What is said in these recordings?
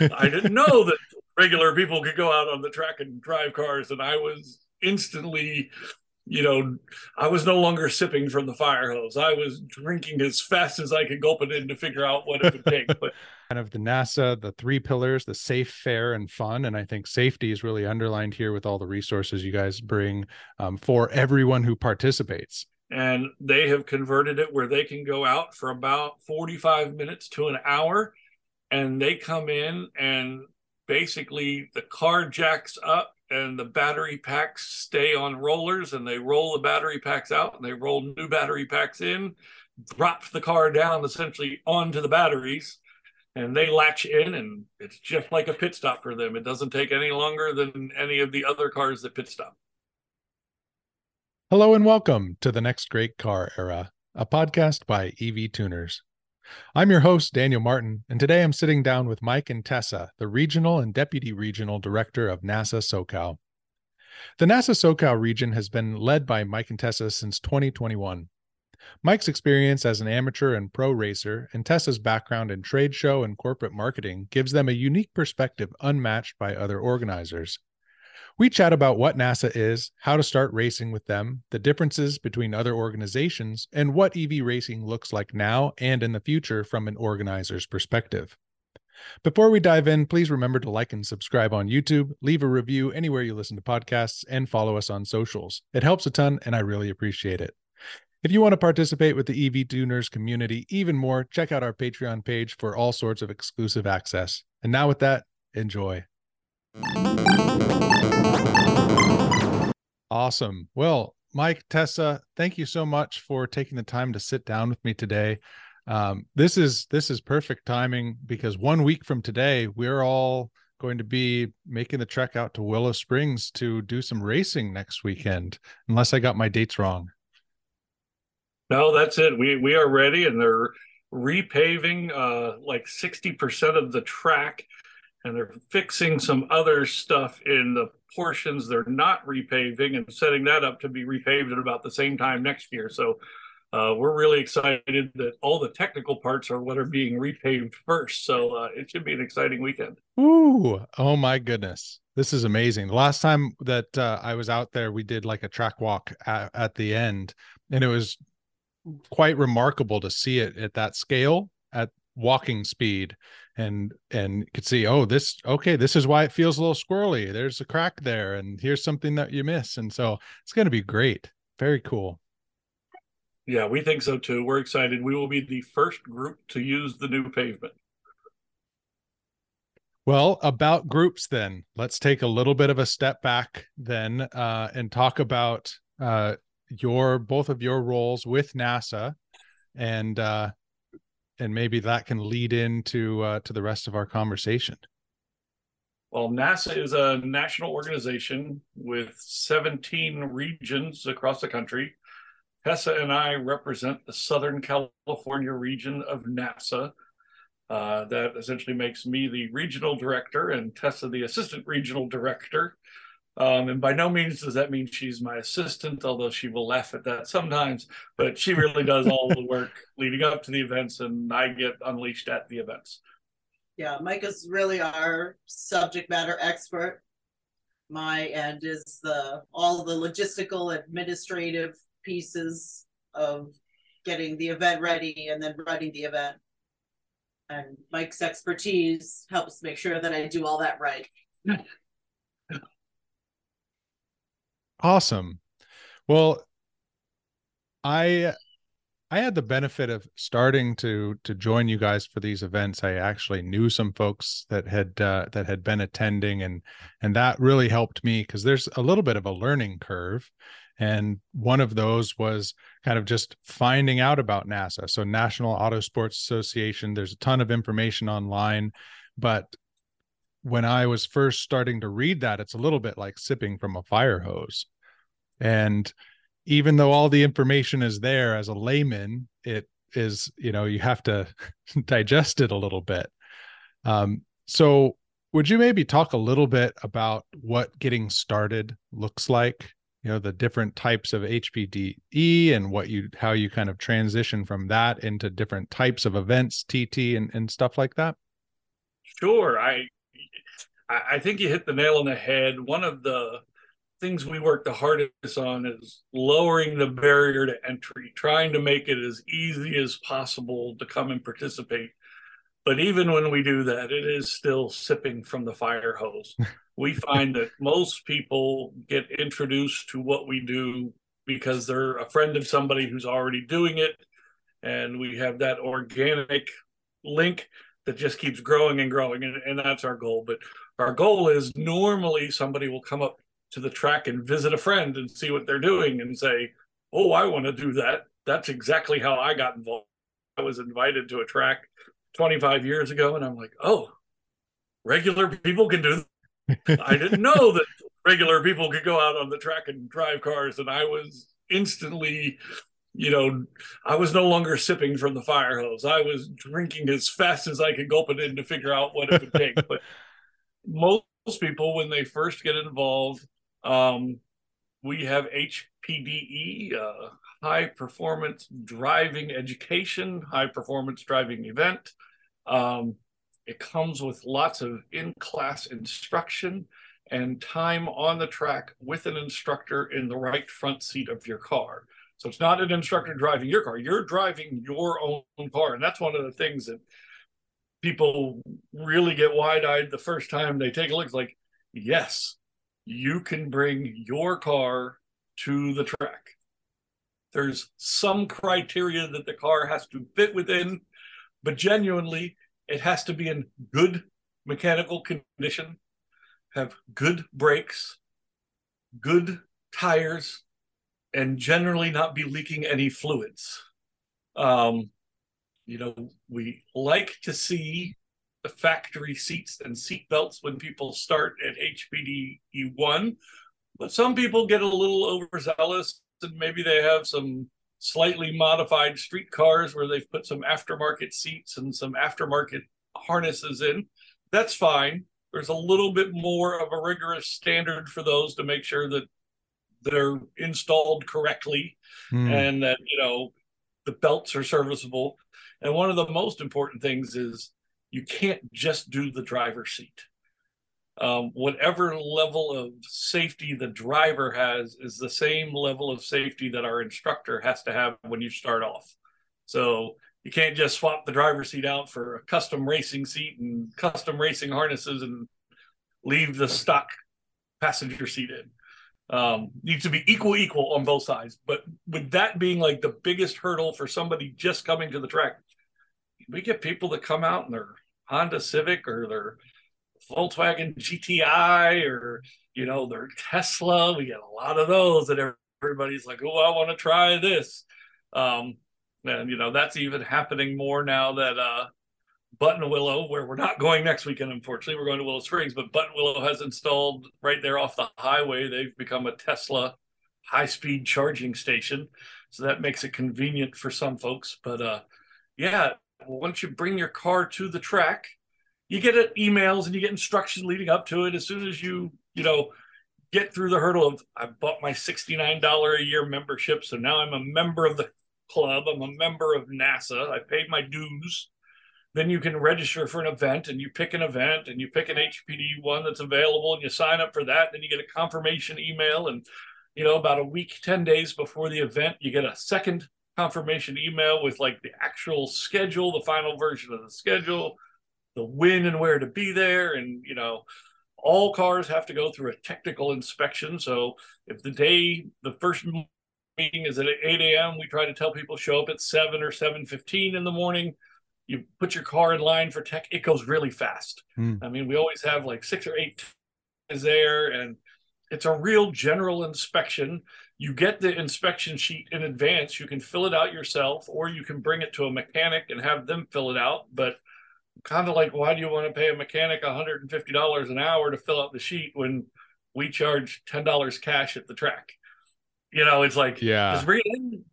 I didn't know that regular people could go out on the track and drive cars, and I was instantly you know, I was no longer sipping from the fire hose. I was drinking as fast as I could gulp it in to figure out what it would take. But kind of the NASA, the three pillars, the safe, fair, and fun. And I think safety is really underlined here with all the resources you guys bring um, for everyone who participates. And they have converted it where they can go out for about 45 minutes to an hour and they come in and basically the car jacks up and the battery packs stay on rollers and they roll the battery packs out and they roll new battery packs in drop the car down essentially onto the batteries and they latch in and it's just like a pit stop for them. It doesn't take any longer than any of the other cars that pit stop. Hello and welcome to the next great car era a podcast by ev tuners I'm your host, Daniel Martin, and today I'm sitting down with Mike and Tessa, the Regional and Deputy Regional Director of NASA SoCal. The NASA SoCal region has been led by Mike and Tessa since 2021. Mike's experience as an amateur and pro racer and Tessa's background in trade show and corporate marketing gives them a unique perspective unmatched by other organizers. We chat about what NASA is, how to start racing with them, the differences between other organizations, and what EV racing looks like now and in the future from an organizer's perspective. Before we dive in, please remember to like and subscribe on YouTube, leave a review anywhere you listen to podcasts, and follow us on socials. It helps a ton, and I really appreciate it. If you want to participate with the EV Tuners community even more, check out our Patreon page for all sorts of exclusive access. And now, with that, enjoy. Awesome. Well, Mike, Tessa, thank you so much for taking the time to sit down with me today. Um, this is this is perfect timing because one week from today, we're all going to be making the trek out to Willow Springs to do some racing next weekend, unless I got my dates wrong. No, that's it. We we are ready, and they're repaving uh, like sixty percent of the track and they're fixing some other stuff in the portions they're not repaving and setting that up to be repaved at about the same time next year. So uh, we're really excited that all the technical parts are what are being repaved first. So uh, it should be an exciting weekend. Ooh, oh my goodness. This is amazing. The last time that uh, I was out there, we did like a track walk at, at the end, and it was quite remarkable to see it at that scale at walking speed and and could see oh this okay this is why it feels a little squirrely. There's a crack there and here's something that you miss. And so it's going to be great. Very cool. Yeah we think so too. We're excited. We will be the first group to use the new pavement. Well about groups then. Let's take a little bit of a step back then uh, and talk about uh, your both of your roles with nasa and uh, and maybe that can lead into uh, to the rest of our conversation. Well, NASA is a national organization with 17 regions across the country. Tessa and I represent the Southern California region of NASA. Uh, that essentially makes me the regional director and Tessa the assistant regional director. Um, and by no means does that mean she's my assistant, although she will laugh at that sometimes. But she really does all the work leading up to the events, and I get unleashed at the events. Yeah, Mike is really our subject matter expert. My end is the all the logistical, administrative pieces of getting the event ready and then running the event. And Mike's expertise helps make sure that I do all that right. Awesome. Well, I I had the benefit of starting to to join you guys for these events. I actually knew some folks that had uh, that had been attending, and and that really helped me because there's a little bit of a learning curve, and one of those was kind of just finding out about NASA. So National Auto Sports Association. There's a ton of information online, but when I was first starting to read that, it's a little bit like sipping from a fire hose. And even though all the information is there as a layman, it is, you know, you have to digest it a little bit. Um, so, would you maybe talk a little bit about what getting started looks like? You know, the different types of HPDE and what you, how you kind of transition from that into different types of events, TT, and, and stuff like that? Sure. I I think you hit the nail on the head. One of the things we work the hardest on is lowering the barrier to entry, trying to make it as easy as possible to come and participate. But even when we do that, it is still sipping from the fire hose. we find that most people get introduced to what we do because they're a friend of somebody who's already doing it. And we have that organic link that just keeps growing and growing. And, and that's our goal. But our goal is normally somebody will come up to the track and visit a friend and see what they're doing and say, Oh, I want to do that. That's exactly how I got involved. I was invited to a track 25 years ago, and I'm like, oh, regular people can do. I didn't know that regular people could go out on the track and drive cars, and I was instantly, you know, I was no longer sipping from the fire hose. I was drinking as fast as I could gulp it in to figure out what it would take. but most people, when they first get involved, um, we have HPDE, uh, high performance driving education, high performance driving event. Um, it comes with lots of in class instruction and time on the track with an instructor in the right front seat of your car. So it's not an instructor driving your car, you're driving your own car. And that's one of the things that people really get wide eyed the first time they take a look. It's like, yes, you can bring your car to the track. There's some criteria that the car has to fit within, but genuinely, it has to be in good mechanical condition, have good brakes, good tires, and generally not be leaking any fluids. Um, you know, we like to see the factory seats and seat belts when people start at HPD E1, but some people get a little overzealous and maybe they have some slightly modified street cars where they've put some aftermarket seats and some aftermarket harnesses in. That's fine. There's a little bit more of a rigorous standard for those to make sure that they're installed correctly mm. and that, you know, the belts are serviceable. And one of the most important things is you can't just do the driver's seat um, whatever level of safety the driver has is the same level of safety that our instructor has to have when you start off. So you can't just swap the driver's seat out for a custom racing seat and custom racing harnesses and leave the stock passenger seat in. Um, needs to be equal equal on both sides. But with that being like the biggest hurdle for somebody just coming to the track, we get people that come out and their Honda Civic or their Volkswagen GTI or you know their Tesla. We get a lot of those that everybody's like, oh, I want to try this. Um, and you know that's even happening more now that uh, Buttonwillow, where we're not going next weekend, unfortunately, we're going to Willow Springs, but Buttonwillow has installed right there off the highway. They've become a Tesla high-speed charging station, so that makes it convenient for some folks. But uh, yeah, once you bring your car to the track you get uh, emails and you get instructions leading up to it. As soon as you you know get through the hurdle of i bought my $69 a year membership so now i'm a member of the club. I'm a member of nasa. I paid my dues. Then you can register for an event and you pick an event and you pick an hpd one that's available and you sign up for that. Then you get a confirmation email and you know about a week 10 days before the event you get a second confirmation email with like the actual schedule the final version of the schedule the when and where to be there and you know all cars have to go through a technical inspection. So if the day the first meeting is at 8 a.m we try to tell people show up at 7 or 7.15 in the morning. You put your car in line for tech it goes really fast. Mm. i mean we always have like six or eight is there and it's a real general inspection you get the inspection sheet in advance. You can fill it out yourself or you can bring it to a mechanic and have them fill it out. But kind of like why do you want to pay a mechanic $150 an hour to fill out the sheet when we charge $10 cash at the track? You know it's like yeah.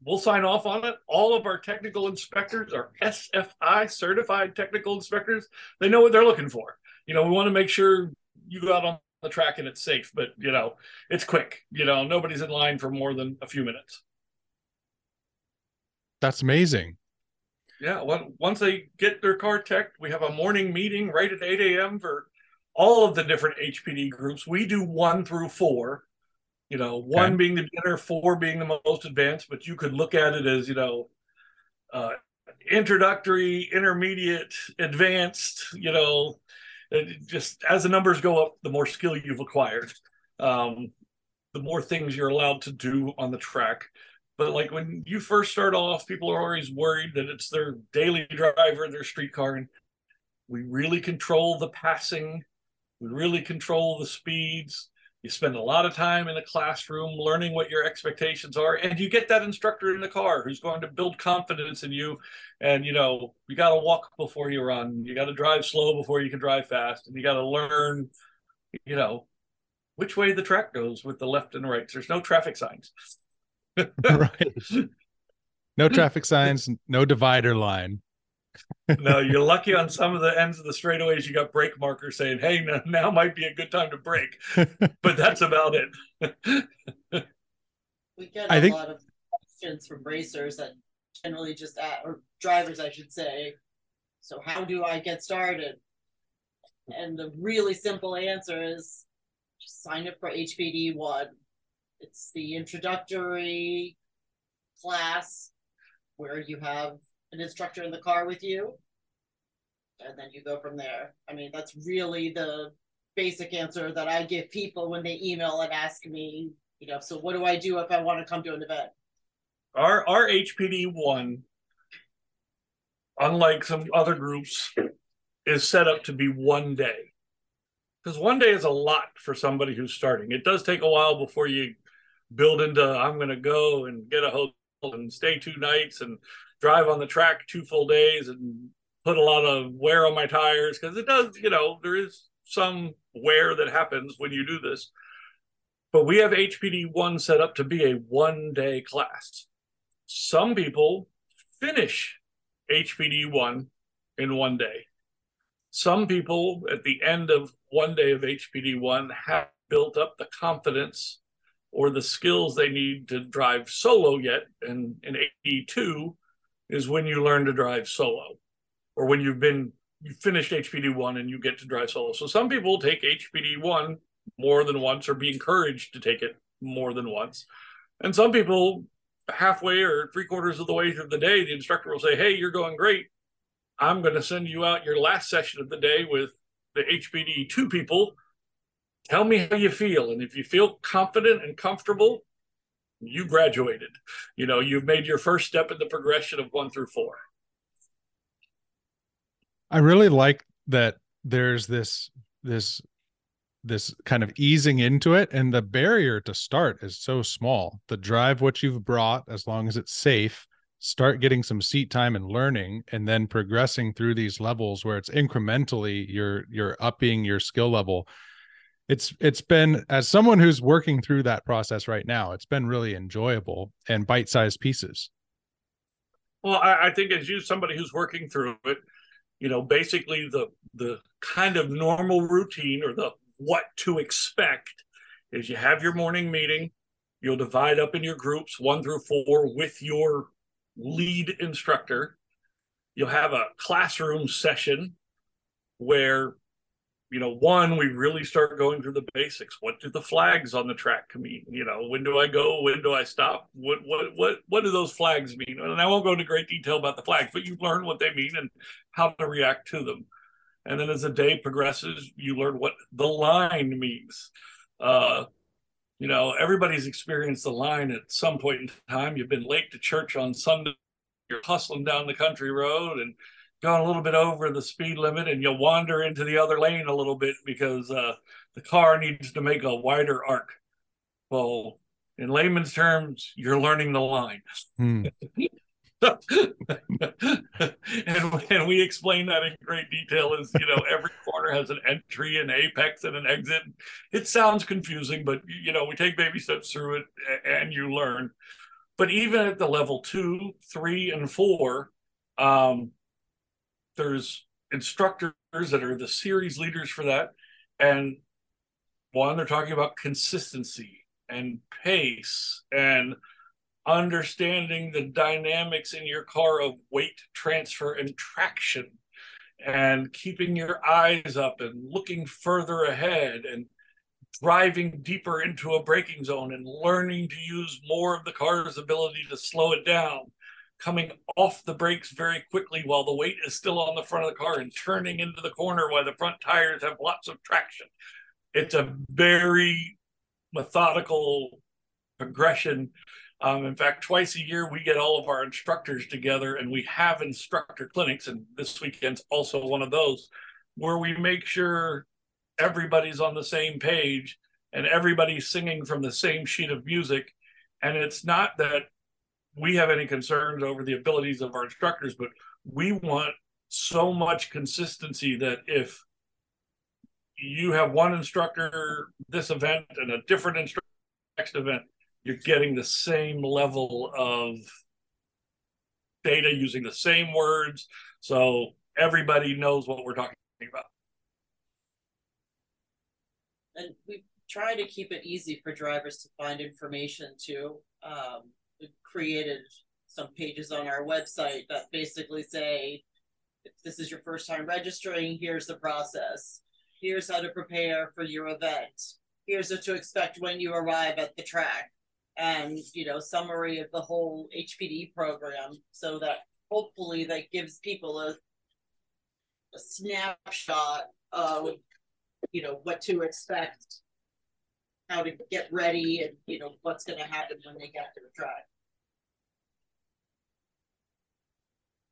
we'll sign off on it. All of our technical inspectors are sfi certified technical inspectors. They know what they're looking for. You know we want to make sure you go out on the track and it's safe but you know it's quick you know nobody's in line for more than a few minutes that's amazing Yeah, once they get their car teched, we have a morning meeting right at 8 a.m. for all of the different HPD groups. We do one through four, you know, one okay. being the beginner, four being the most advanced, but you could look at it as, you know, uh, introductory, intermediate, advanced, you know, just as the numbers go up, the more skill you've acquired, um, the more things you're allowed to do on the track. But like when you first start off, people are always worried that it's their daily driver, their street car. And we really control the passing, we really control the speeds. You spend a lot of time in the classroom learning what your expectations are, and you get that instructor in the car who's going to build confidence in you. And you know, you got to walk before you run. You got to drive slow before you can drive fast, and you got to learn, you know, which way the track goes with the left and right. There's no traffic signs. right. No traffic signs, no divider line. No, you're lucky on some of the ends of the straightaways. You got brake markers saying, "Hey, now, now might be a good time to brake," but that's about it. we get a I think... lot of questions from racers that generally just at or drivers, I should say. So, how do I get started? And the really simple answer is just sign up for HPD one. It's the introductory class where you have an instructor in the car with you and then you go from there. I mean that's really the basic answer that i give people when they email and ask me you know so what do i do if i want to come to an event? Our our hpd one unlike some other groups is set up to be one day. Because one day is a lot for somebody who's starting. It does take a while before you build into i'm going to go and get a hotel and stay two nights and drive on the track two full days and put a lot of wear on my tires because it does, you know, there is some wear that happens when you do this. But we have HPD 1 set up to be a one day class. Some people finish HPD 1 in one day. Some people at the end of one day of HPD 1 have built up the confidence or the skills they need to drive solo yet. And in HPD 2, is when you learn to drive solo or when you've been you finished HPD one and you get to drive solo. So some people take HPD one more than once or be encouraged to take it more than once. And some people halfway or three quarters of the way through the day, the instructor will say, Hey, you're going great. I'm going to send you out your last session of the day with the HPD two people. Tell me how you feel. And if you feel confident and comfortable, you graduated. You know, you've made your first step in the progression of one through four. I really like that there's this this this kind of easing into it and the barrier to start is so small. The drive what you've brought as long as it's safe, start getting some seat time and learning and then progressing through these levels where it's incrementally you're you're upping your skill level it's it's been as someone who's working through that process right now it's been really enjoyable and bite-sized pieces. Well I, I, think as you somebody who's working through it you know basically the the kind of normal routine or the what to expect is you have your morning meeting you'll divide up in your groups one through four with your lead instructor. You'll have a classroom session where you know, one, we really start going through the basics. What do the flags on the track mean? You know, when do I go? When do I stop? What what what what do those flags mean? And I won't go into great detail about the flags, but you learn what they mean and how to react to them. And then as the day progresses, you learn what the line means. Uh, you know, everybody's experienced the line at some point in time. You've been late to church on Sunday. You're hustling down the country road and going a little bit over the speed limit and you'll wander into the other lane a little bit because uh, the car needs to make a wider arc. Well, in layman's terms, you're learning the line. Hmm. and, and we explain that in great detail is you know every corner has an entry an apex and an exit it sounds confusing but you know we take baby steps through it and you learn but even at the level two three and four um, there's instructors that are the series leaders for that. And one, they're talking about consistency and pace. And understanding the dynamics in your car of weight transfer and traction and keeping your eyes up and looking further ahead and driving deeper into a braking zone and learning to use more of the car's ability to slow it down coming off the brakes very quickly while the weight is still on the front of the car and turning into the corner while the front tires have lots of traction. It's a very methodical progression. Um, in fact, twice a year, we get all of our instructors together and we have instructor clinics. And this weekend's also one of those where we make sure everybody's on the same page and everybody's singing from the same sheet of music. And it's not that we have any concerns over the abilities of our instructors, but we want so much consistency that if you have one instructor this event and a different instructor next event, you're getting the same level of data using the same words. So everybody knows what we're talking about. And we try to keep it easy for drivers to find information too. Um, created some pages on our website that basically say, if this is your first time registering, here's the process. Here's how to prepare for your event. Here's what to expect when you arrive at the track. And, you know, summary of the whole HPD program so that hopefully that gives people a, a snapshot of, you know, what to expect how to get ready and you know what's going to happen when they get to the track.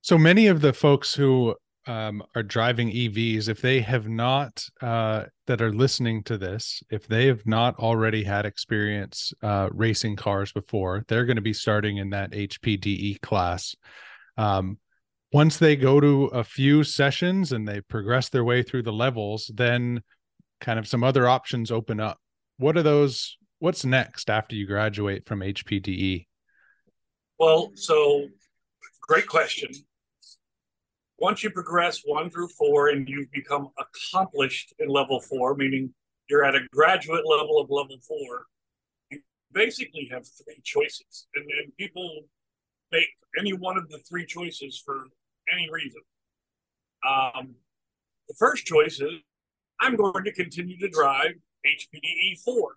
So many of the folks who um, are driving EVs, if they have not, uh, that are listening to this, if they have not already had experience uh, racing cars before, they're going to be starting in that HPDE class. Um, once they go to a few sessions and they progress their way through the levels, then kind of some other options open up. What are those what's next after you graduate from hpde well so great question once you progress one through four and you've become accomplished in level four meaning you're at a graduate level of level four you basically have three choices and, people make any one of the three choices for any reason um, the first choice is i'm going to continue to drive HPDE 4.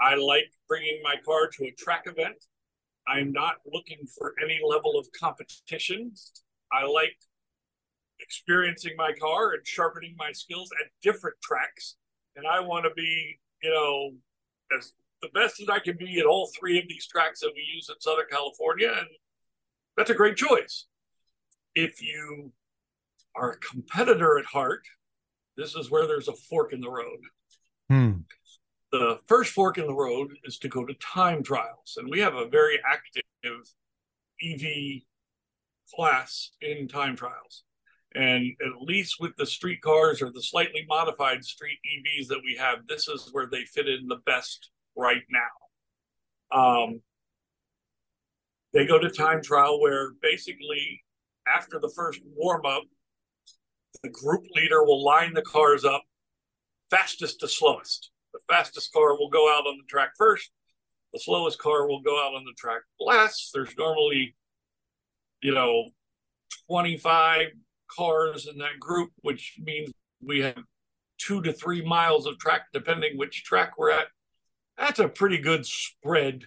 I like bringing my car to a track event. I'm not looking for any level of competition. I like experiencing my car and sharpening my skills at different tracks. And I want to be, you know, as the best as I can be at all three of these tracks that we use in Southern California. And that's a great choice. If you are a competitor at heart, this is where there's a fork in the road. Hmm. The first fork in the road is to go to time trials, and we have a very active EV class in time trials. And at least with the street cars or the slightly modified street EVs that we have, this is where they fit in the best right now. Um, they go to time trial where basically after the first warm up, the group leader will line the cars up fastest to slowest. The fastest car will go out on the track first. The slowest car will go out on the track last. There's normally, you know, 25 cars in that group, which means we have two to three miles of track, depending which track we're at. That's a pretty good spread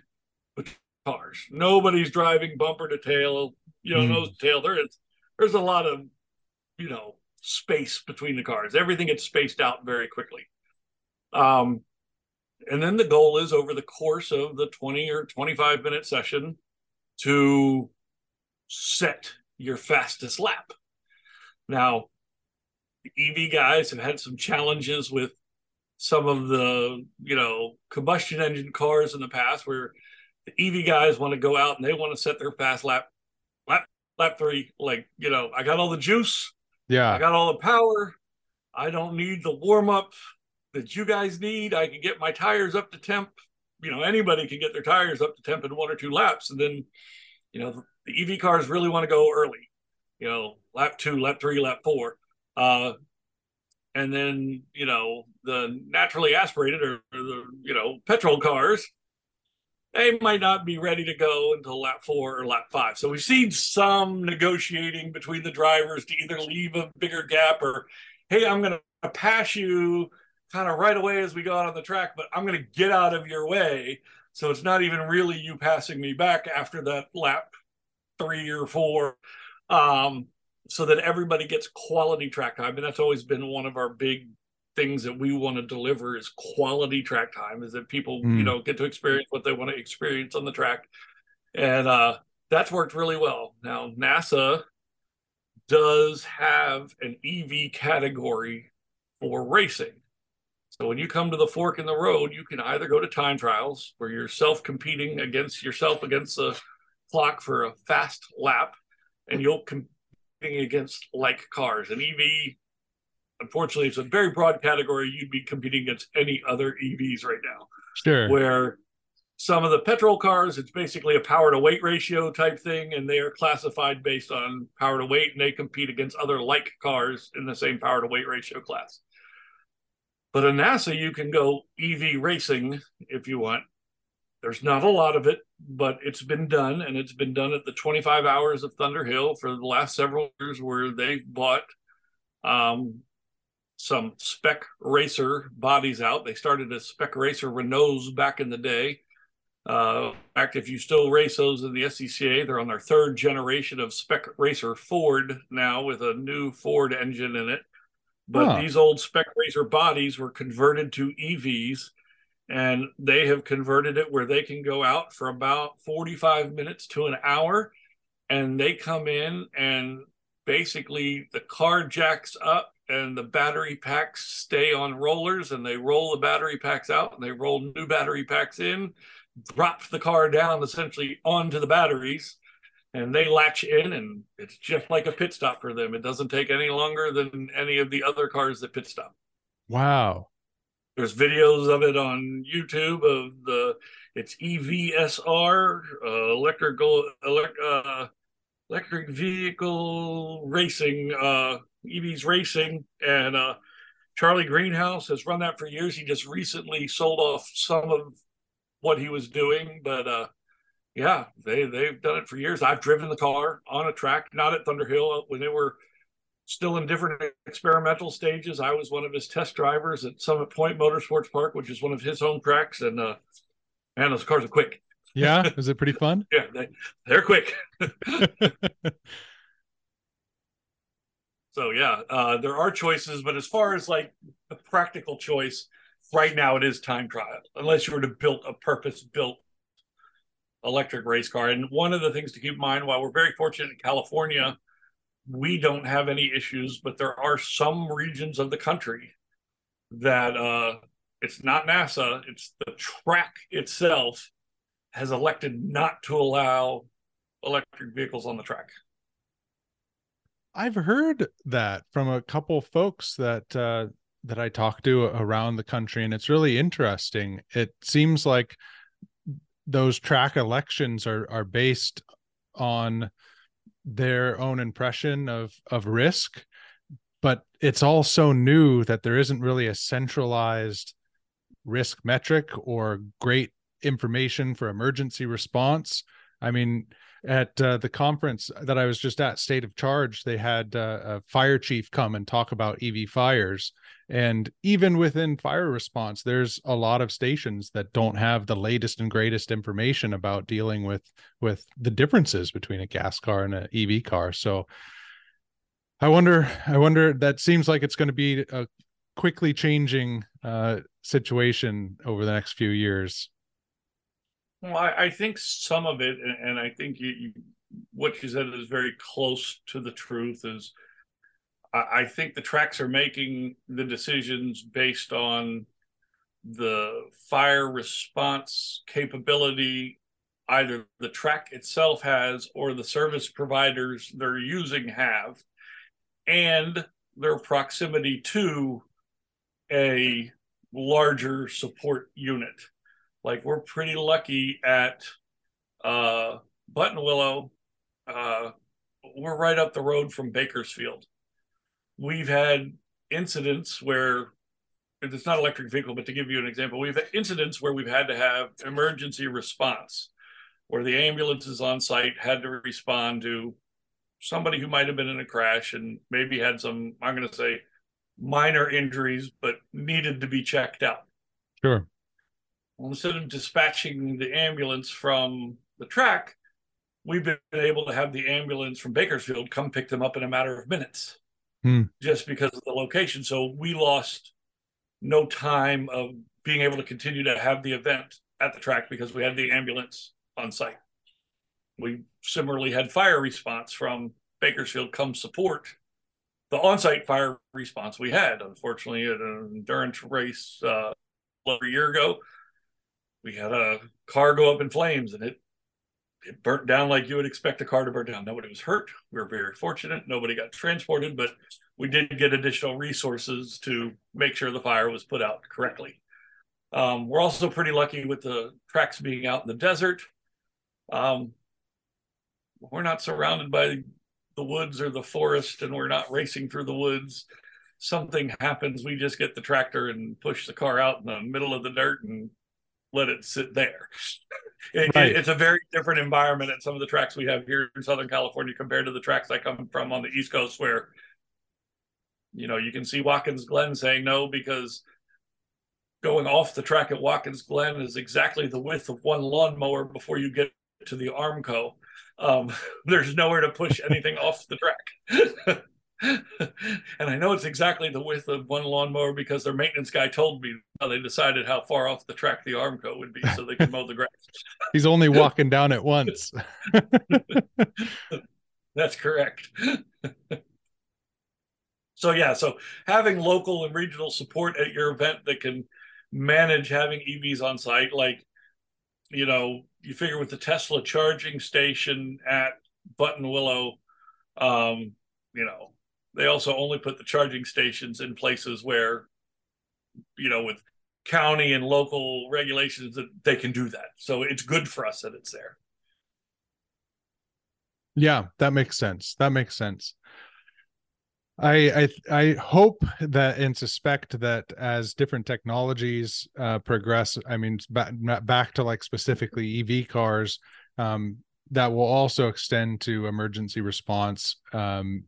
with cars. Nobody's driving bumper to tail, you know, mm. nose to tail. There is there's a lot of, you know, space between the cars. Everything gets spaced out very quickly. Um, and then the goal is over the course of the 20 or 25 minute session to set your fastest lap. Now, the EV guys have had some challenges with some of the, you know, combustion engine cars in the past where the EV guys want to go out and they want to set their fast lap, lap, lap three. Like, you know, I got all the juice. Yeah. I got all the power. I don't need the warm up that you guys need. I can get my tires up to temp. You know, anybody can get their tires up to temp in one or two laps. And then, you know, the EV cars really want to go early, you know, lap two, lap three, lap four. Uh, and then, you know, the naturally aspirated or, or the, you know, petrol cars, they might not be ready to go until lap four or lap five. So we've seen some negotiating between the drivers to either leave a bigger gap or, hey, I'm going to pass you kind of right away as we go out on the track, but I'm going to get out of your way. So it's not even really you passing me back after that lap three or four. Um, so that everybody gets quality track time. And that's always been one of our big things that we want to deliver is quality track time is that people mm. you know get to experience what they want to experience on the track and uh that's worked really well now nasa does have an ev category for racing so when you come to the fork in the road you can either go to time trials where you're self competing against yourself against the clock for a fast lap and you'll competing against like cars an ev unfortunately, it's a very broad category. You'd be competing against any other EVs right now. Sure. Where some of the petrol cars, it's basically a power to weight ratio type thing, and they are classified based on power to weight, and they compete against other like cars in the same power to weight ratio class. But in NASA, you can go EV racing if you want. There's not a lot of it, but it's been done, and it's been done at the 25 hours of Thunderhill for the last several years, where they've bought um, some spec racer bodies out. They started as spec racer Renaults back in the day. Uh, in fact, if you still race those in the SCCA, they're on their third generation of spec racer Ford now with a new Ford engine in it. But huh. these old spec racer bodies were converted to EVs and they have converted it where they can go out for about 45 minutes to an hour and they come in and basically the car jacks up and the battery packs stay on rollers and they roll the battery packs out and they roll new battery packs in drop the car down essentially onto the batteries and they latch in and it's just like a pit stop for them. It doesn't take any longer than any of the other cars that pit stop. Wow there's videos of it on youtube of the it's evsr uh, electrical elect, uh, electric vehicle racing uh EVs Racing, and uh, Charlie Greenhaus has run that for years. He just recently sold off some of what he was doing, but uh, yeah, they they've done it for years. I've driven the car on a track, not at Thunderhill when they were still in different experimental stages. I was one of his test drivers at Summit Point Motorsports Park, which is one of his home tracks, and uh, man, those cars are quick. Yeah, is it pretty fun? yeah, they, they're quick. So yeah, uh, there are choices, but as far as like the practical choice, right now it is time trial, unless you were to build a purpose-built electric race car. And one of the things to keep in mind, while we're very fortunate in California, we don't have any issues, but there are some regions of the country that uh, it's not NASA, it's the track itself has elected not to allow electric vehicles on the track. I've heard that from a couple folks that uh, that I talk to around the country, and it's really interesting. It seems like those track elections are are based on their own impression of of risk, but it's all so new that there isn't really a centralized risk metric or great information for emergency response. I mean, at uh, the conference that I was just at, State of Charge, they had uh, a fire chief come and talk about EV fires. And even within fire response, there's a lot of stations that don't have the latest and greatest information about dealing with with the differences between a gas car and an EV car. So I wonder, I wonder. That seems like it's going to be a quickly changing uh, situation over the next few years. Well, I, I think some of it, and I think you, you, what you said is very close to the truth. Is I, think the tracks are making the decisions based on the fire response capability either the track itself has or the service providers they're using have, and their proximity to a larger support unit. Like we're pretty lucky at uh, Buttonwillow. Uh, we're right up the road from Bakersfield. We've had incidents where it's not electric vehicle, but to give you an example, we've had incidents where we've had to have emergency response, where the ambulances on site had to respond to somebody who might have been in a crash and maybe had some, I'm going to say, minor injuries, but needed to be checked out. Sure. Well, instead of dispatching the ambulance from the track, we've been able to have the ambulance from Bakersfield come pick them up in a matter of minutes Hmm. just because of the location. So we lost no time of being able to continue to have the event at the track because we had the ambulance on site. We similarly had fire response from Bakersfield come support the on-site fire response we had. Unfortunately, at an endurance race uh, over a year ago, we had a car go up in flames and it it burnt down like you would expect a car to burn down. Nobody was hurt. We were very fortunate. Nobody got transported, but we did get additional resources to make sure the fire was put out correctly. Um, we're also pretty lucky with the tracks being out in the desert. Um, we're not surrounded by the woods or the forest, and we're not racing through the woods. Something happens, we just get the tractor and push the car out in the middle of the dirt and let it sit there. It, Right. it- it's a very different environment at some of the tracks we have here in Southern California compared to the tracks I come from on the East Coast, where you know you can see Watkins Glen saying no because going off the track at Watkins Glen is exactly the width of one lawnmower before you get to the Armco. Um, there's nowhere to push anything off the track. and I know it's exactly the width of one lawnmower because their maintenance guy told me how they decided how far off the track the Armco would be so they could mow the grass. He's only walking down at once. That's correct. so yeah, so having local and regional support at your event that can manage having EVs on site, like you know, you figure with the Tesla charging station at Buttonwillow, um, you know, they also only put the charging stations in places where, you know, with county and local regulations that they can do that. So it's good for us that it's there. Yeah, that makes sense. That makes sense. I I I hope that and suspect that as different technologies uh, progress, I mean back back to like specifically EV cars, um, that will also extend to emergency response. Um,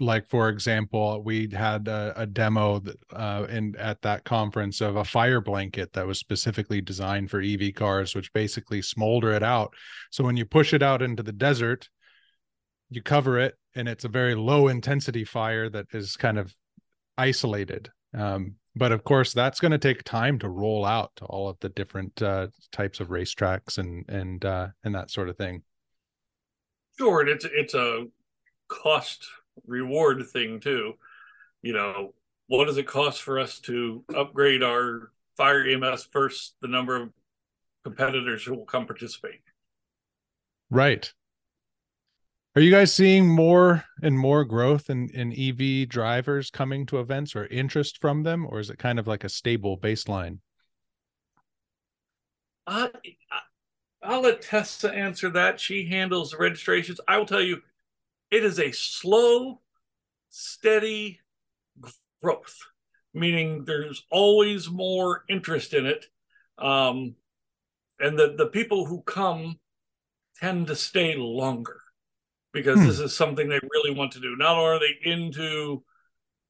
like for example, we had a, a demo uh, in at that conference of a fire blanket that was specifically designed for EV cars, which basically smolder it out. So when you push it out into the desert, you cover it and it's a very low intensity fire that is kind of isolated um, but of course that's going to take time to roll out to all of the different uh, types of racetracks and and uh, and that sort of thing Sure, and it's it's a cost reward thing too. You know, what does it cost for us to upgrade our fire EMS versus the number of competitors who will come participate? right are you guys seeing more and more growth in in ev drivers coming to events or interest from them or is it kind of like a stable baseline Uh, I'll let Tessa answer that. She handles the registrations. I will tell you, it is a slow, steady growth, meaning there's always more interest in it. Um, and the, the people who come tend to stay longer because Hmm. this is something they really want to do. Not only are they into,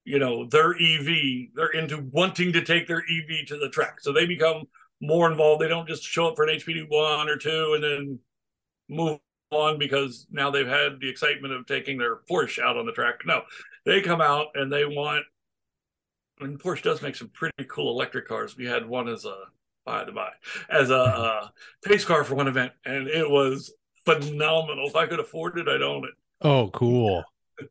you know, their EV, they're into wanting to take their EV to the track. So they become more involved. They don't just show up for an HPD one or two and then move on because now they've had the excitement of taking their Porsche out on the track. No, they come out and they want. And Porsche does make some pretty cool electric cars. We had one as a by the by as a uh, pace car for one event, and it was phenomenal. If I could afford it, I'd own it. oh cool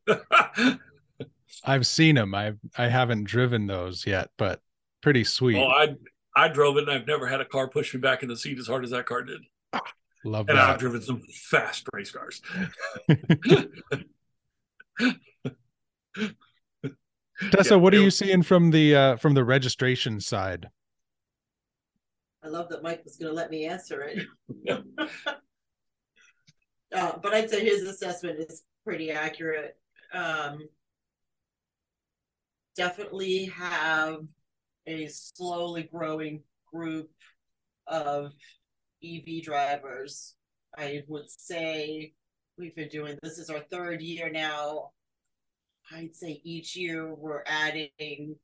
i've seen them i i haven't driven those yet but pretty sweet well, I I drove it, and I've never had a car push me back in the seat as hard as that car did. Love that. And I've driven some fast race cars. Tessa, Yeah, what are it you was- seeing from the uh from the registration side? I love that Mike was gonna let me answer it. Yeah. Uh, but I'd say his assessment is pretty accurate. Um. Definitely have a slowly growing group of EV drivers. I would say we've been doing this is our third year now. I'd say each year we're adding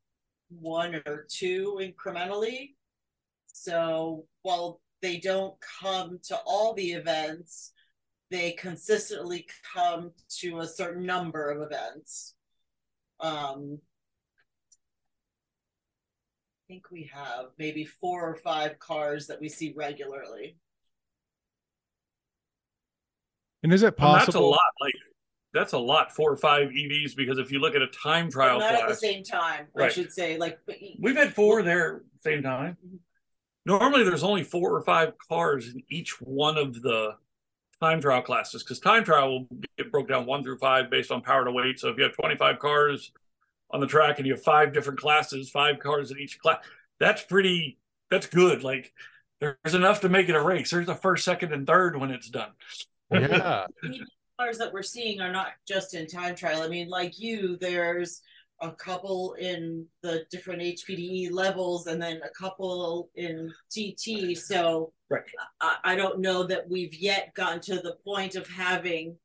one or two incrementally. So while they don't come to all the events, they consistently come to a certain number of events. Um, think we have maybe four or five cars that we see regularly. And is it And that's a lot. Like that's a lot. Four or five EVs because if you look at a time But trial not at the same time, I should say. Like, but we've had four there same time. Mm-hmm. Normally, there's only four or five cars in each one of the time trial classes because time trial will get broke down one through five based on power to weight. So if you have 25 cars on the track and you have five different classes, five cars in each class, that's pretty. That's good. Like there's enough to make it a race. There's a first, second, and third when it's done. Yeah. cars that we're seeing are not just in time trial. I mean, like you, there's a couple in the different HPDE levels and then a couple in TT. So Right. I, I don't know that we've yet gotten to the point of having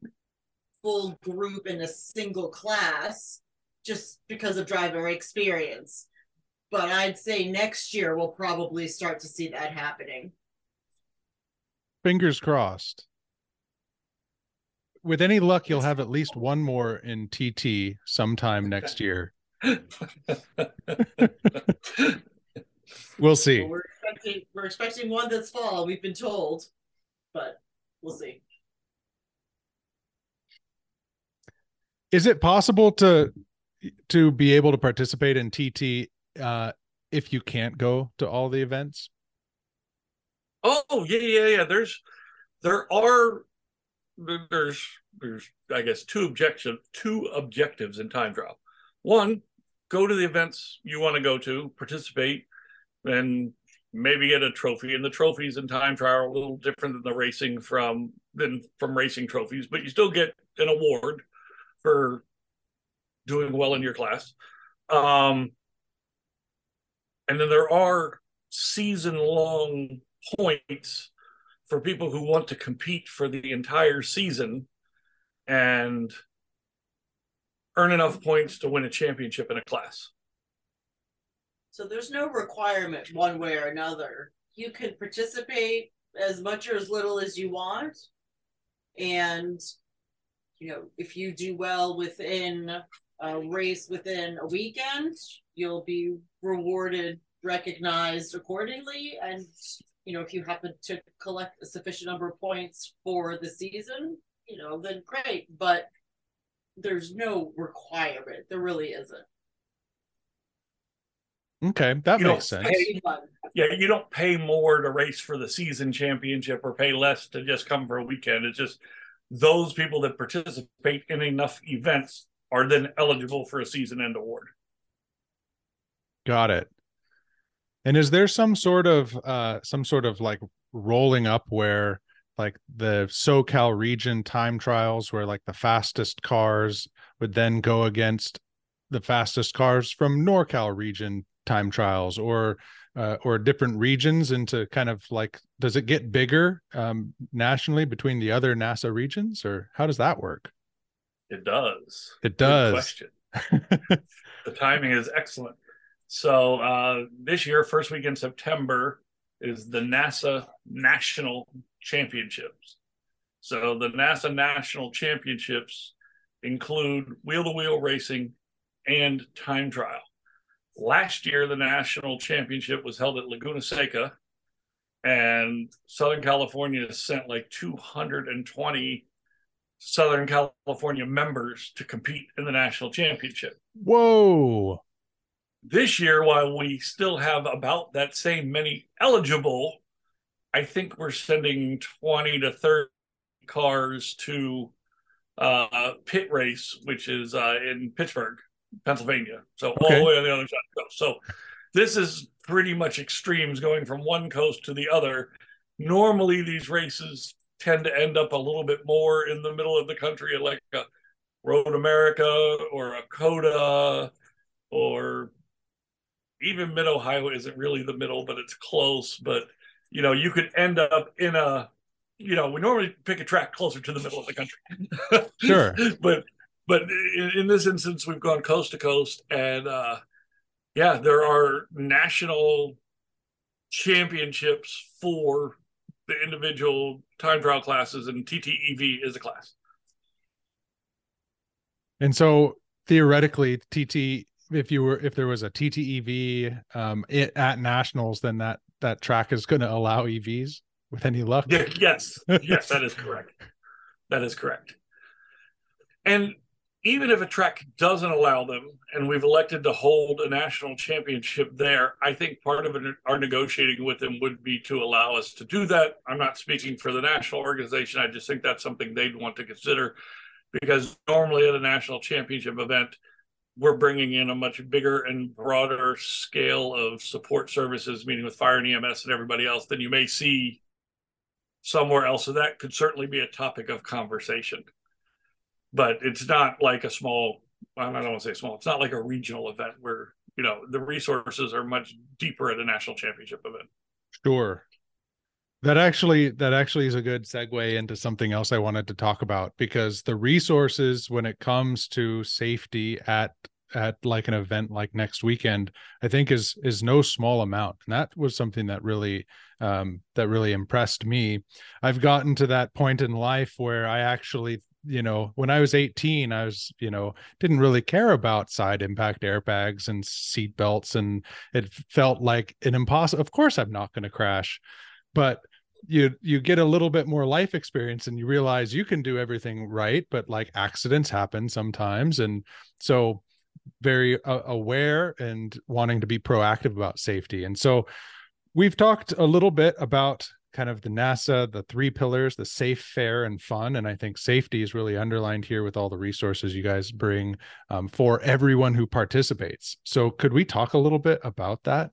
full group in a single class just because of driver experience. But I'd say next year we'll probably start to see that happening. Fingers crossed. With any luck, you'll have at least one more in TT sometime next year. We'll see. Well, we're expecting we're expecting one this fall. We've been told, but we'll see. Is it possible to to be able to participate in TT uh, if you can't go to all the events? Oh yeah, yeah, yeah. There's there are there's there's I guess two objection two objectives in time trial. One, go to the events you want to go to, participate, and maybe get a trophy. And the trophies in time trial are a little different than the racing from than from racing trophies, but you still get an award for doing well in your class. Um, and then there are season long points for people who want to compete for the entire season and earn enough points to win a championship in a class. So there's no requirement one way or another. You can participate as much or as little as you want. And you know, if you do well within a race within a weekend, you'll be rewarded, recognized accordingly. And you know, if you happen to collect a sufficient number of points for the season, you know, then great. But there's no requirement. There really isn't. Okay, that You makes sense. pay- Yeah, you don't pay more to race for the season championship or pay less to just come for a weekend. It's just those people that participate in enough events are then eligible for a season end award. Got it. And is there some sort of uh some sort of like rolling up where like the SoCal region time trials where like the fastest cars would then go against the fastest cars from NorCal region time trials or uh, or different regions into kind of like does it get bigger um nationally between the other NASA regions or how does that work? It does. It Good does. question. the timing is excellent. So uh, this year, first week in September, is the NASA National Championships. So the NASA National Championships include wheel to wheel racing and time trial. Last year, the national championship was held at Laguna Seca, and Southern California sent like 220 Southern California members to compete in the national championship. Whoa. This year, while we still have about that same many eligible, I think we're sending 20 to 30 cars to uh, Pitt Race, which is uh, in Pittsburgh, Pennsylvania. So all the way on the other side of the coast. So this is pretty much extremes going from one coast to the other. Normally, these races tend to end up a little bit more in the middle of the country, like a Road America or a COTA or even mid Ohio isn't really the middle, but it's close. But you know, you could end up in a, you know, we normally pick a track closer to the middle of the country. sure. but but in, in, this instance, we've gone coast to coast, and uh, yeah, there are national championships for the individual time trial classes, and TTEV is a class. And so theoretically, TT, if you were, if there was a TTEV um, it, at nationals, then that that track is going to allow EVs with any luck. Yeah, yes, yes, that is correct. That is correct. And even if a track doesn't allow them and we've elected to hold a national championship there, I think part of it, our negotiating with them would be to allow us to do that. I'm not speaking for the national organization. I just think that's something they'd want to consider because normally at a national championship event, we're bringing in a much bigger and broader scale of support services, meaning with fire and EMS and everybody else, than you may see somewhere else. So that could certainly be a topic of conversation but it's not like a small I don't want to say small. It's not like a regional event where you know the resources are much deeper at a national championship event. Sure. That actually that actually is a good segue into something else I wanted to talk about because the resources when it comes to safety at at like an event like next weekend i think is is no small amount and that was something that really um that really impressed me i've gotten to that point in life where i actually you know when i was 18 i was you know didn't really care about side impact airbags and seat belts and it felt like an impossible of course i'm not going to crash but you you get a little bit more life experience and you realize you can do everything right but like accidents happen sometimes and so very uh, aware and wanting to be proactive about safety and so we've talked a little bit about kind of the NASA, the three pillars, the safe, fair, and fun. And I think safety is really underlined here with all the resources you guys bring um, for everyone who participates. So, could we talk a little bit about that?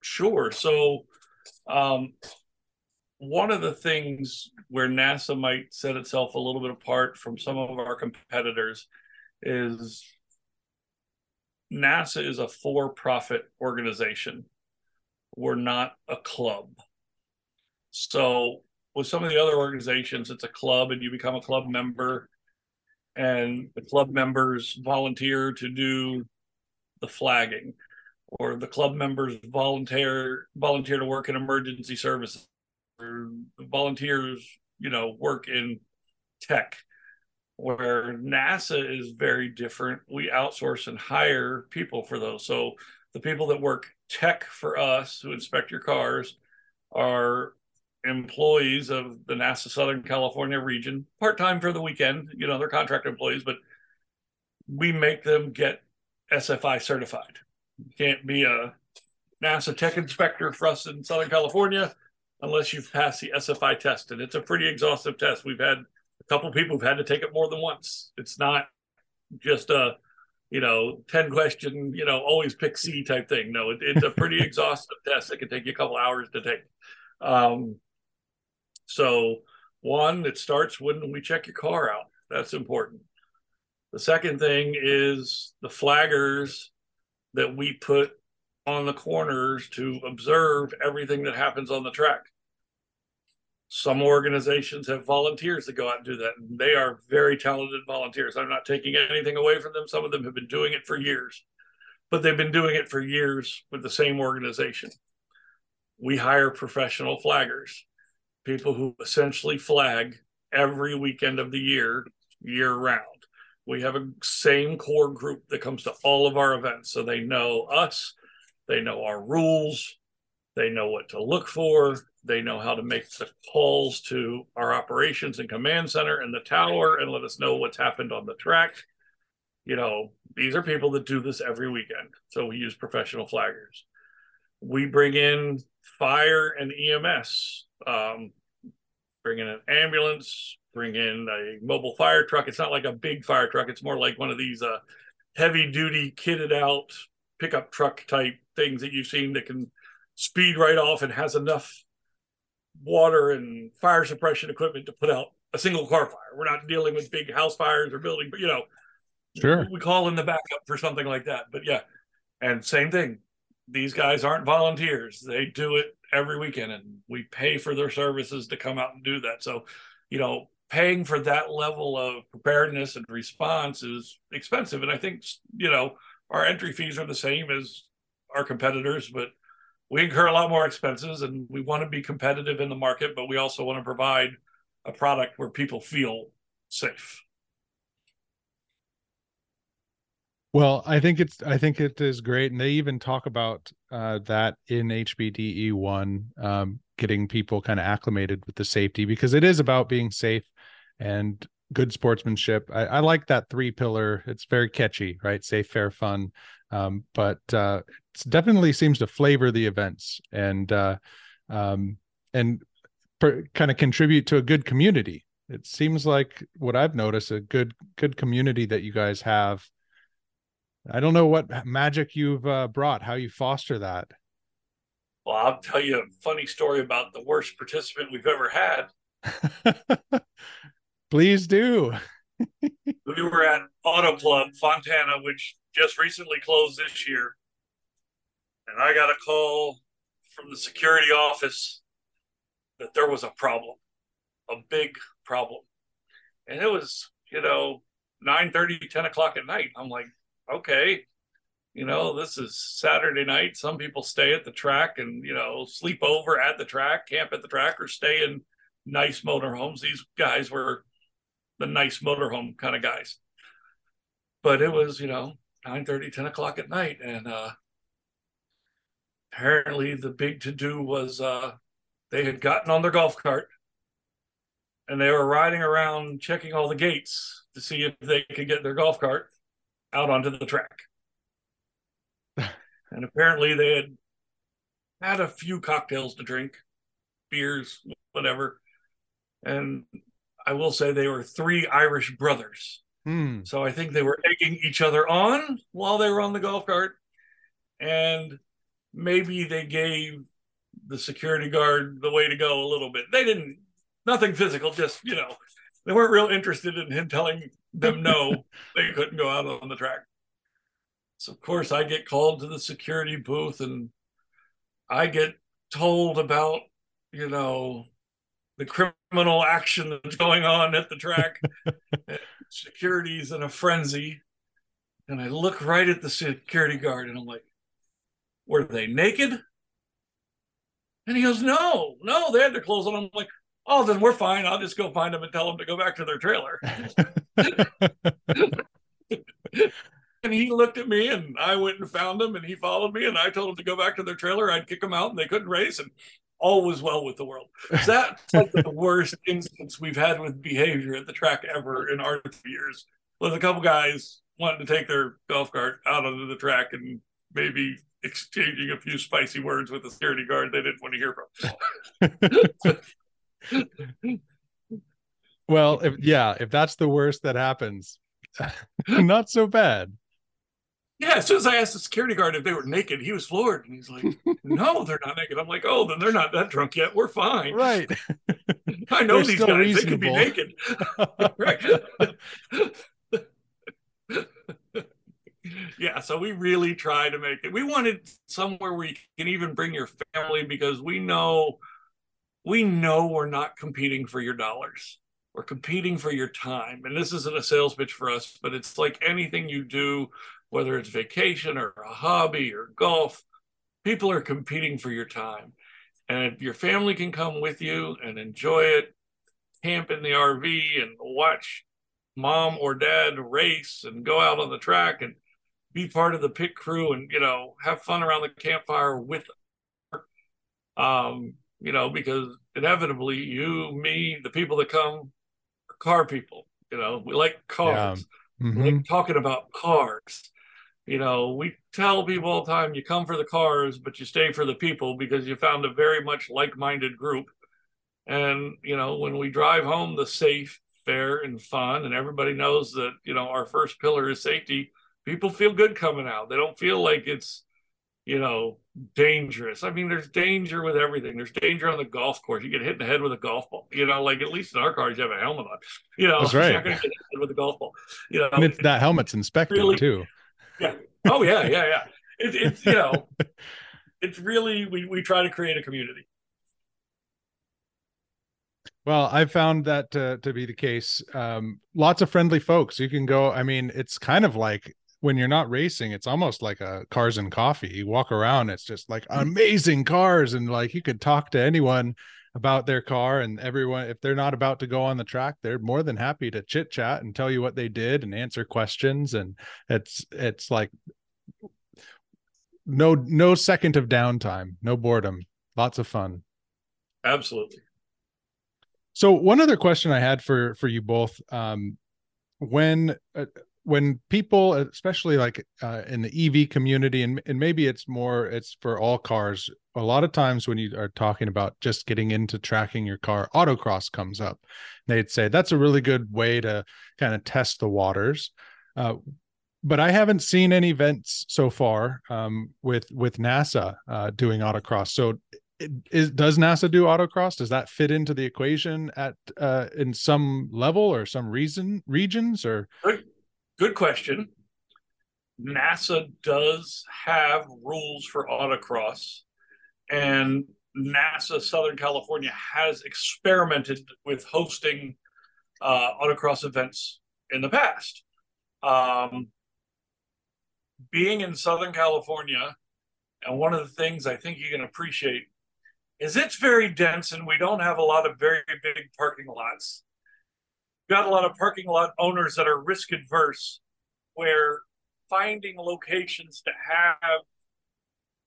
Sure. So, um, one of the things where NASA might set itself a little bit apart from some of our competitors is NASA is a for profit organization. We're not a club. So with some of the other organizations, it's a club and you become a club member. And the club members volunteer to do the flagging or the club members volunteer volunteer to work in emergency services. Or volunteers you know work in tech where nasa is very different. We outsource and hire people for those. So the people that work tech for us who inspect your cars are employees of the NASA Southern California region, part time for the weekend. You know, they're contract employees, but we make them get SFI certified. You can't be a NASA tech inspector for us in Southern California unless you've passed the SFI test. And it's a pretty exhaustive test. We've had a couple people who've had to take it more than once. It's not just a, you know, 10 question, you know, always pick C type thing. No, it, it's a pretty exhaustive test that can take you a couple hours to take. Um, so, one, it starts when we check your car out. That's important. The second thing is the flaggers that we put on the corners to observe everything that happens on the track. Some organizations have volunteers that go out and do that. And they are very talented volunteers. I'm not taking anything away from them. Some of them have been doing it for years, but they've been doing it for years with the same organization. We hire professional flaggers people who essentially flag every weekend of the year, year round. We have a same core group that comes to all of our events. So they know us, they know our rules, they know what to look for, they know how to make the calls to our operations and command center and the tower and let us know what's happened on the track. You know, these are people that do this every weekend. So we use professional flaggers. We bring in fire and EMS um, bring in an ambulance, bring in a mobile fire truck. It's not like a big fire truck. It's more like one of these uh, heavy duty kitted out pickup truck type things that you've seen that can speed right off and has enough water and fire suppression equipment to put out a single car fire. We're not dealing with big house fires or building, but you know, sure, we call in the backup for something like that. But yeah, and same thing, these guys aren't volunteers. They do it every weekend and we pay for their services to come out and do that. So, you know, paying for that level of preparedness and response is expensive. And I think, you know, our entry fees are the same as our competitors, but we incur a lot more expenses and we want to be competitive in the market, but we also want to provide a product where people feel safe. Well, I think it's I think it is great, and they even talk about uh, that in HPDE one, um, getting people kind of acclimated with the safety because it is about being safe and good sportsmanship. I, I like that three pillar. It's very catchy, right? Safe, fair, fun. Um, but uh, it definitely seems to flavor the events and uh, um, and per, kind of contribute to a good community. It seems like what I've noticed a good good community that you guys have I don't know what magic you've uh, brought, how you foster that. Well, I'll tell you a funny story about the worst participant we've ever had. Please do. we were at Auto Club Fontana, which just recently closed this year. And I got a call from the security office that there was a problem, a big problem. And it was, you know, 9 30, 10 o'clock at night. I'm like, okay, you know, this is Saturday night. Some people stay at the track and, you know, sleep over at the track, camp at the track, or stay in nice motorhomes. These guys were the nice motorhome kind of guys. But it was, you know, 9 30, 10 o'clock at night. And uh apparently the big to do was uh they had gotten on their golf cart and they were riding around checking all the gates to see if they could get their golf cart out onto the track. and apparently they had had a few cocktails to drink, beers, whatever. And I will say they were three Irish brothers. Hmm. So I think they were egging each other on while they were on the golf cart. And maybe they gave the security guard the way to go a little bit. They didn't, nothing physical, just, you know, they weren't real interested in him telling them no, they couldn't go out on the track. So of course I get called to the security booth and I get told about, you know, the criminal action that's going on at the track. Security's in a frenzy. And I look right at the security guard and I'm like, were they naked? And he goes, no, no, they had their clothes on. I'm like, oh, then we're fine. I'll just go find them and tell them to go back to their trailer. and he looked at me and I went and found them and he followed me and I told him to go back to their trailer. I'd kick them out and they couldn't race and all was well with the world. So that's like the worst instance we've had with behavior at the track ever in our years. With a couple guys wanting to take their golf cart out onto the track and maybe exchanging a few spicy words with the security guard they didn't want to hear from. well, if, yeah, if that's the worst that happens, not so bad. Yeah, as soon as I asked the security guard if they were naked, he was floored, and he's like, "No, they're not naked." I'm like, "Oh, then they're not that drunk yet. We're fine." Right. I know these guys; reasonable. they could be naked. right. yeah, so we really try to make it. We wanted somewhere where you can even bring your family because we know we know we're not competing for your dollars. We're competing for your time. And this isn't a sales pitch for us, but it's like anything you do, whether it's vacation or a hobby or golf, people are competing for your time. And if your family can come with you and enjoy it, camp in the RV and watch mom or dad race and go out on the track and be part of the pit crew and you know have fun around the campfire with um you know, because inevitably you, me, the people that come car people. You know, we like cars. Yeah. Mm-hmm. We like talking about cars. You know, we tell people all the time you come for the cars, but you stay for the people because you found a very much like minded group. And, you know, when we drive home the safe, fair, and fun, and everybody knows that, you know, our first pillar is safety, people feel good coming out. They don't feel like it's, you know, dangerous. I mean, there's danger with everything. There's danger on the golf course. You get hit in the head with a golf ball. You know, like at least in our cars, you have a helmet on. You know, that's right. You're not going to get hit with a golf ball. You know, and it's, that helmet's inspected really, too. Yeah. Oh yeah, yeah, yeah. it, it's you know, it's really we we try to create a community. Well, I've found that to, to be the case. Um, lots of friendly folks. You can go. I mean, it's kind of like when you're not racing, it's almost like a cars and coffee. You walk around, it's just like amazing cars, and like you could talk to anyone about their car and everyone if they're not about to go on the track they're more than happy to chit chat and tell you what they did and answer questions and it's it's like no no second of downtime no boredom lots of fun. Absolutely. So one other question i had for for you both um when uh, when people especially like uh, in the ev community and, and maybe it's more it's for all cars a lot of times when you are talking about just getting into tracking your car autocross comes up. They'd say that's a really good way to kind of test the waters. Uh, but i haven't seen any events so far um, with with nasa uh, doing autocross. So is does nasa do autocross? Does that fit into the equation at uh, in some level or some reason regions or Good question. NASA does have rules for autocross, and NASA Southern California has experimented with hosting uh, autocross events in the past. Um, being in Southern California, and one of the things I think you can appreciate is it's very dense and we don't have a lot of very big parking lots got a lot of parking lot owners that are risk adverse, where finding locations to have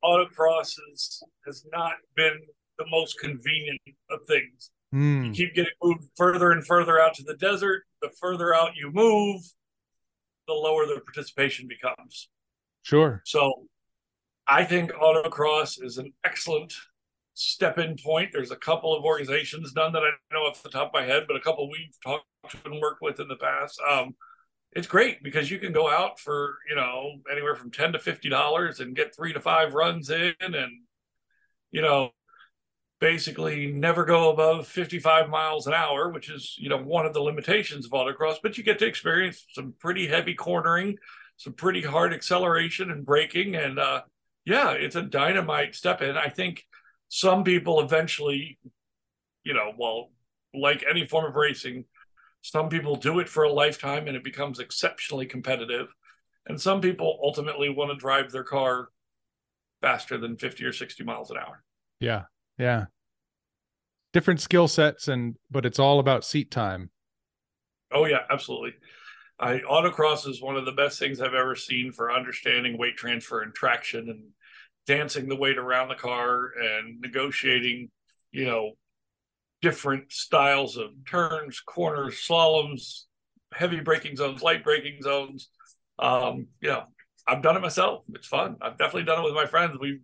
autocrosses has not been the most convenient of things. Mm. You keep getting moved further and further out to the desert. The further out you move, the lower the participation becomes. Sure. So I think autocross is an excellent step in point. There's a couple of organizations, none that I know off the top of my head, but a couple we've talked and worked with in the past. Um, it's great because you can go out for you know anywhere from ten to fifty dollars and get three to five runs in, and you know basically never go above 55 miles an hour, which is you know one of the limitations of autocross. But you get to experience some pretty heavy cornering, some pretty hard acceleration and braking, and uh, yeah, it's a dynamite step in. I think some people eventually, you know, well, like any form of racing, some people do it for a lifetime and it becomes exceptionally competitive. And some people ultimately want to drive their car faster than 50 or 60 miles an hour. Yeah. Yeah. Different skill sets and but it's all about seat time. Oh yeah, absolutely. I autocross is one of the best things I've ever seen for understanding weight transfer and traction and dancing the weight around the car and negotiating, you know, different styles of turns, corners, slaloms, heavy braking zones, light braking zones. Um, you know, I've done it myself. It's fun. I've definitely done it with my friends. We've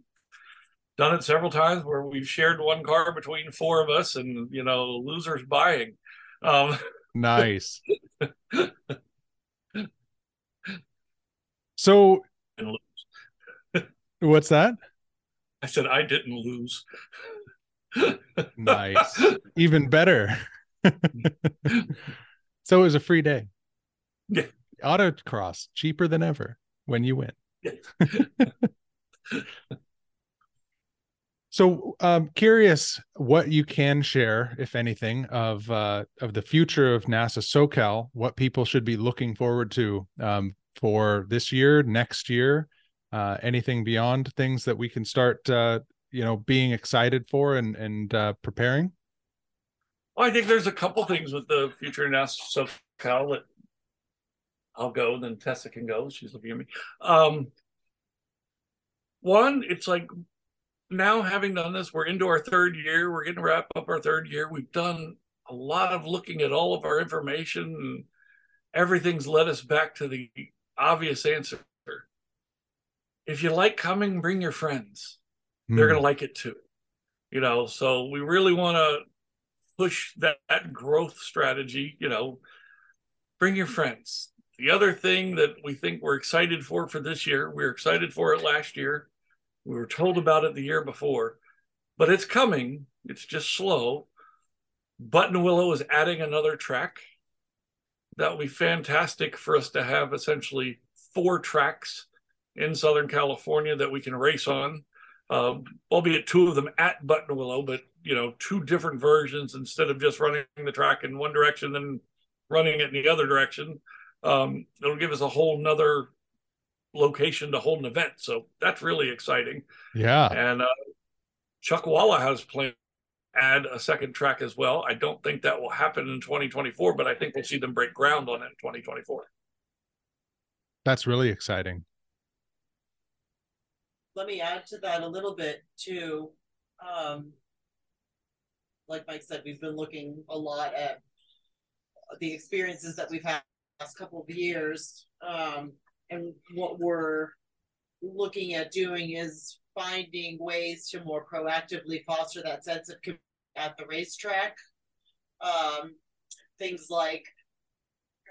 done it several times where we've shared one car between four of us and, you know, losers buying. Um, nice. so What's that? I said I didn't lose. nice. Even better. so it was a free day. Yeah. Autocross, cheaper than ever when you win. Yeah. so um curious what you can share, if anything, of uh of the future of NASA SoCal, what people should be looking forward to um for this year, next year, uh, anything beyond things that we can start uh, you know being excited for and and uh, preparing? Well i think there's a couple things with the future nasa socal that i'll go then tessa can go she's looking at me. Um, one it's like now having done this we're into our third year we're getting to wrap up our third year we've done a lot of looking at all of our information and everything's led us back to the obvious answer if you like coming, bring your friends. Mm. They're going to like it too. You know, so we really want to push that, that growth strategy. You know, bring your friends. The other thing that we think we're excited for for this year, we were excited for it last year. We were told about it the year before, but it's coming. It's just slow. Buttonwillow is adding another track. That would be fantastic for us to have essentially four tracks in Southern California that we can race on. Um, albeit two of them at Buttonwillow, but you know, two different versions instead of just running the track in one direction then running it in the other direction. Um, it'll give us a whole nother location to hold an event. So that's really exciting. Yeah. And uh, Chuckwalla has planned add a second track as well. I don't think that will happen in 2024, but I think we'll see them break ground on it in 2024. That's really exciting. Let me add to that a little bit too. Um, like Mike said, we've been looking a lot at the experiences that we've had last couple of years. Um, and what we're looking at doing is finding ways to more proactively foster that sense of community at the racetrack. Um, things like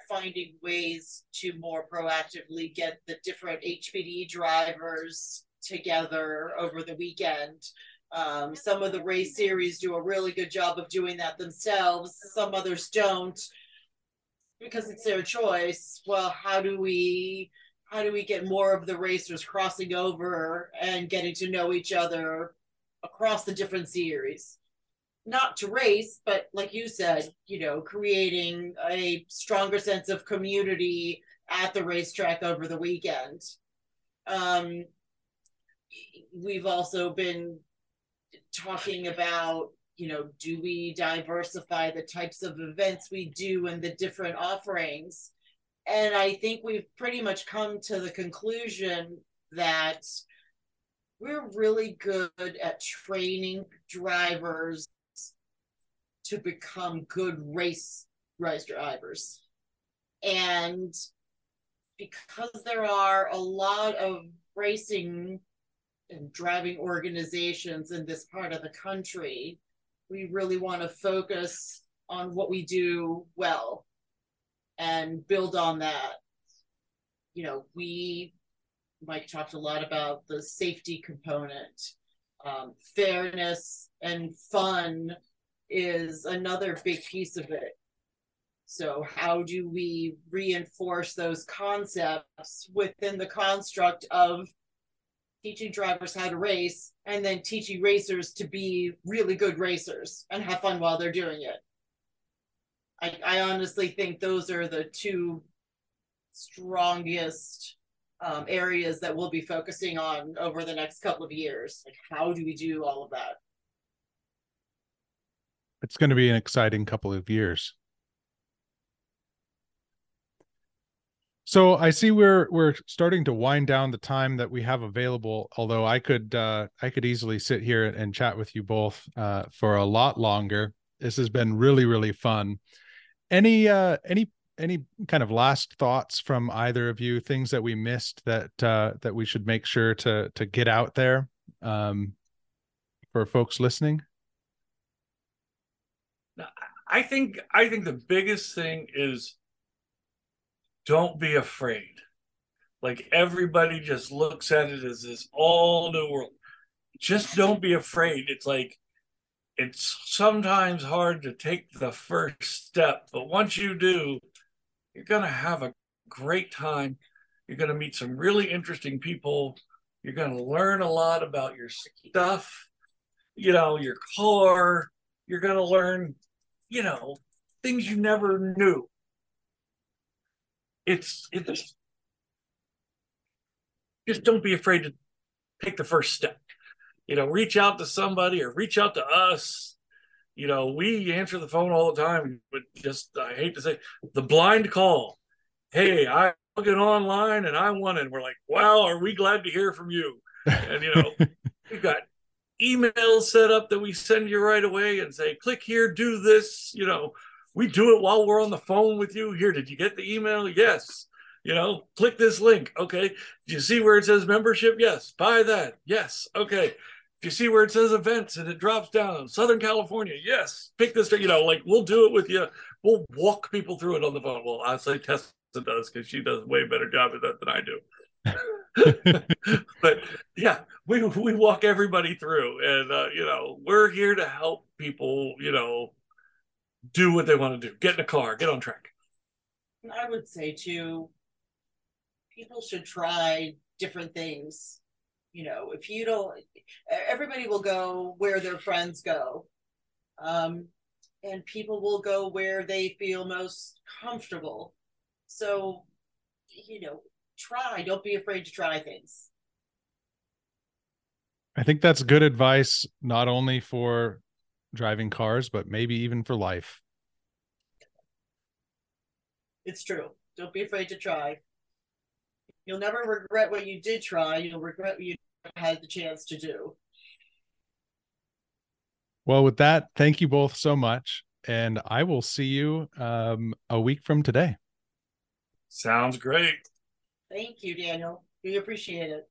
finding ways to more proactively get the different HPD drivers together over the weekend. Um, some of the race series do a really good job of doing that themselves. Some others don't because it's their choice. Well, how do we how do we get more of the racers crossing over and getting to know each other across the different series? Not to race, but like you said, you know, creating a stronger sense of community at the racetrack over the weekend. Um, we've also been talking about you know do we diversify the types of events we do and the different offerings? And i think we've pretty much come to the conclusion that we're really good at training drivers to become good race race drivers. And because there are a lot of racing and driving organizations in this part of the country, we really want to focus on what we do well and build on that. You know, we, Mike talked a lot about the safety component. Um, fairness and fun is another big piece of it. So, how do we reinforce those concepts within the construct of teaching drivers how to race and then teaching racers to be really good racers and have fun while they're doing it. I, I honestly think those are the two strongest um, areas that we'll be focusing on over the next couple of years. Like, how do we do all of that? It's going to be an exciting couple of years. So I see we're we're starting to wind down the time that we have available. Although I could uh, I could easily sit here and chat with you both uh, for a lot longer. This has been really really fun. Any uh, any any kind of last thoughts from either of you? Things that we missed that uh, that we should make sure to to get out there um, for folks listening. I think I think the biggest thing is don't be afraid. Like everybody just looks at it as this all new world. Just don't be afraid. It's like it's sometimes hard to take the first step, but once you do, you're going to have a great time. You're going to meet some really interesting people. You're going to learn a lot about your stuff, you know, your car. You're going to learn, you know, things you never knew it's it's just don't be afraid to take the first step. You know, reach out to somebody or reach out to us. You know, we answer the phone all the time, but just I hate to say the blind call. Hey, I look it online and I want it. we're like, wow, are we glad to hear from you? And you know, we've got emails set up that we send you right away and say, click here, do this, you know, we do it while we're on the phone with you. Here, did you get the email? Yes. You know, click this link. Okay. Do you see where it says membership? Yes. Buy that. Yes. Okay. If you see where it says events and it drops down, Southern California, yes. Pick this, you know, like we'll do it with you. We'll walk people through it on the phone. Well, I say Tessa does because she does a way better job at that than I do. but yeah, we we walk everybody through, and uh, you know we're here to help people. You know, do what they want to do. Get in a car, get on track. I would say too, people should try different things. You know, if you don't, everybody will go where their friends go. Um, and people will go where they feel most comfortable. So, you know, try, don't be afraid to try things. I think that's good advice, not only for driving cars, but maybe even for life. It's true. Don't be afraid to try. You'll never regret what you did try. You'll regret what you had the chance to do. Well, with that, thank you both so much. And I will see you um, a week from today. Sounds great. Thank you, Daniel. We appreciate it.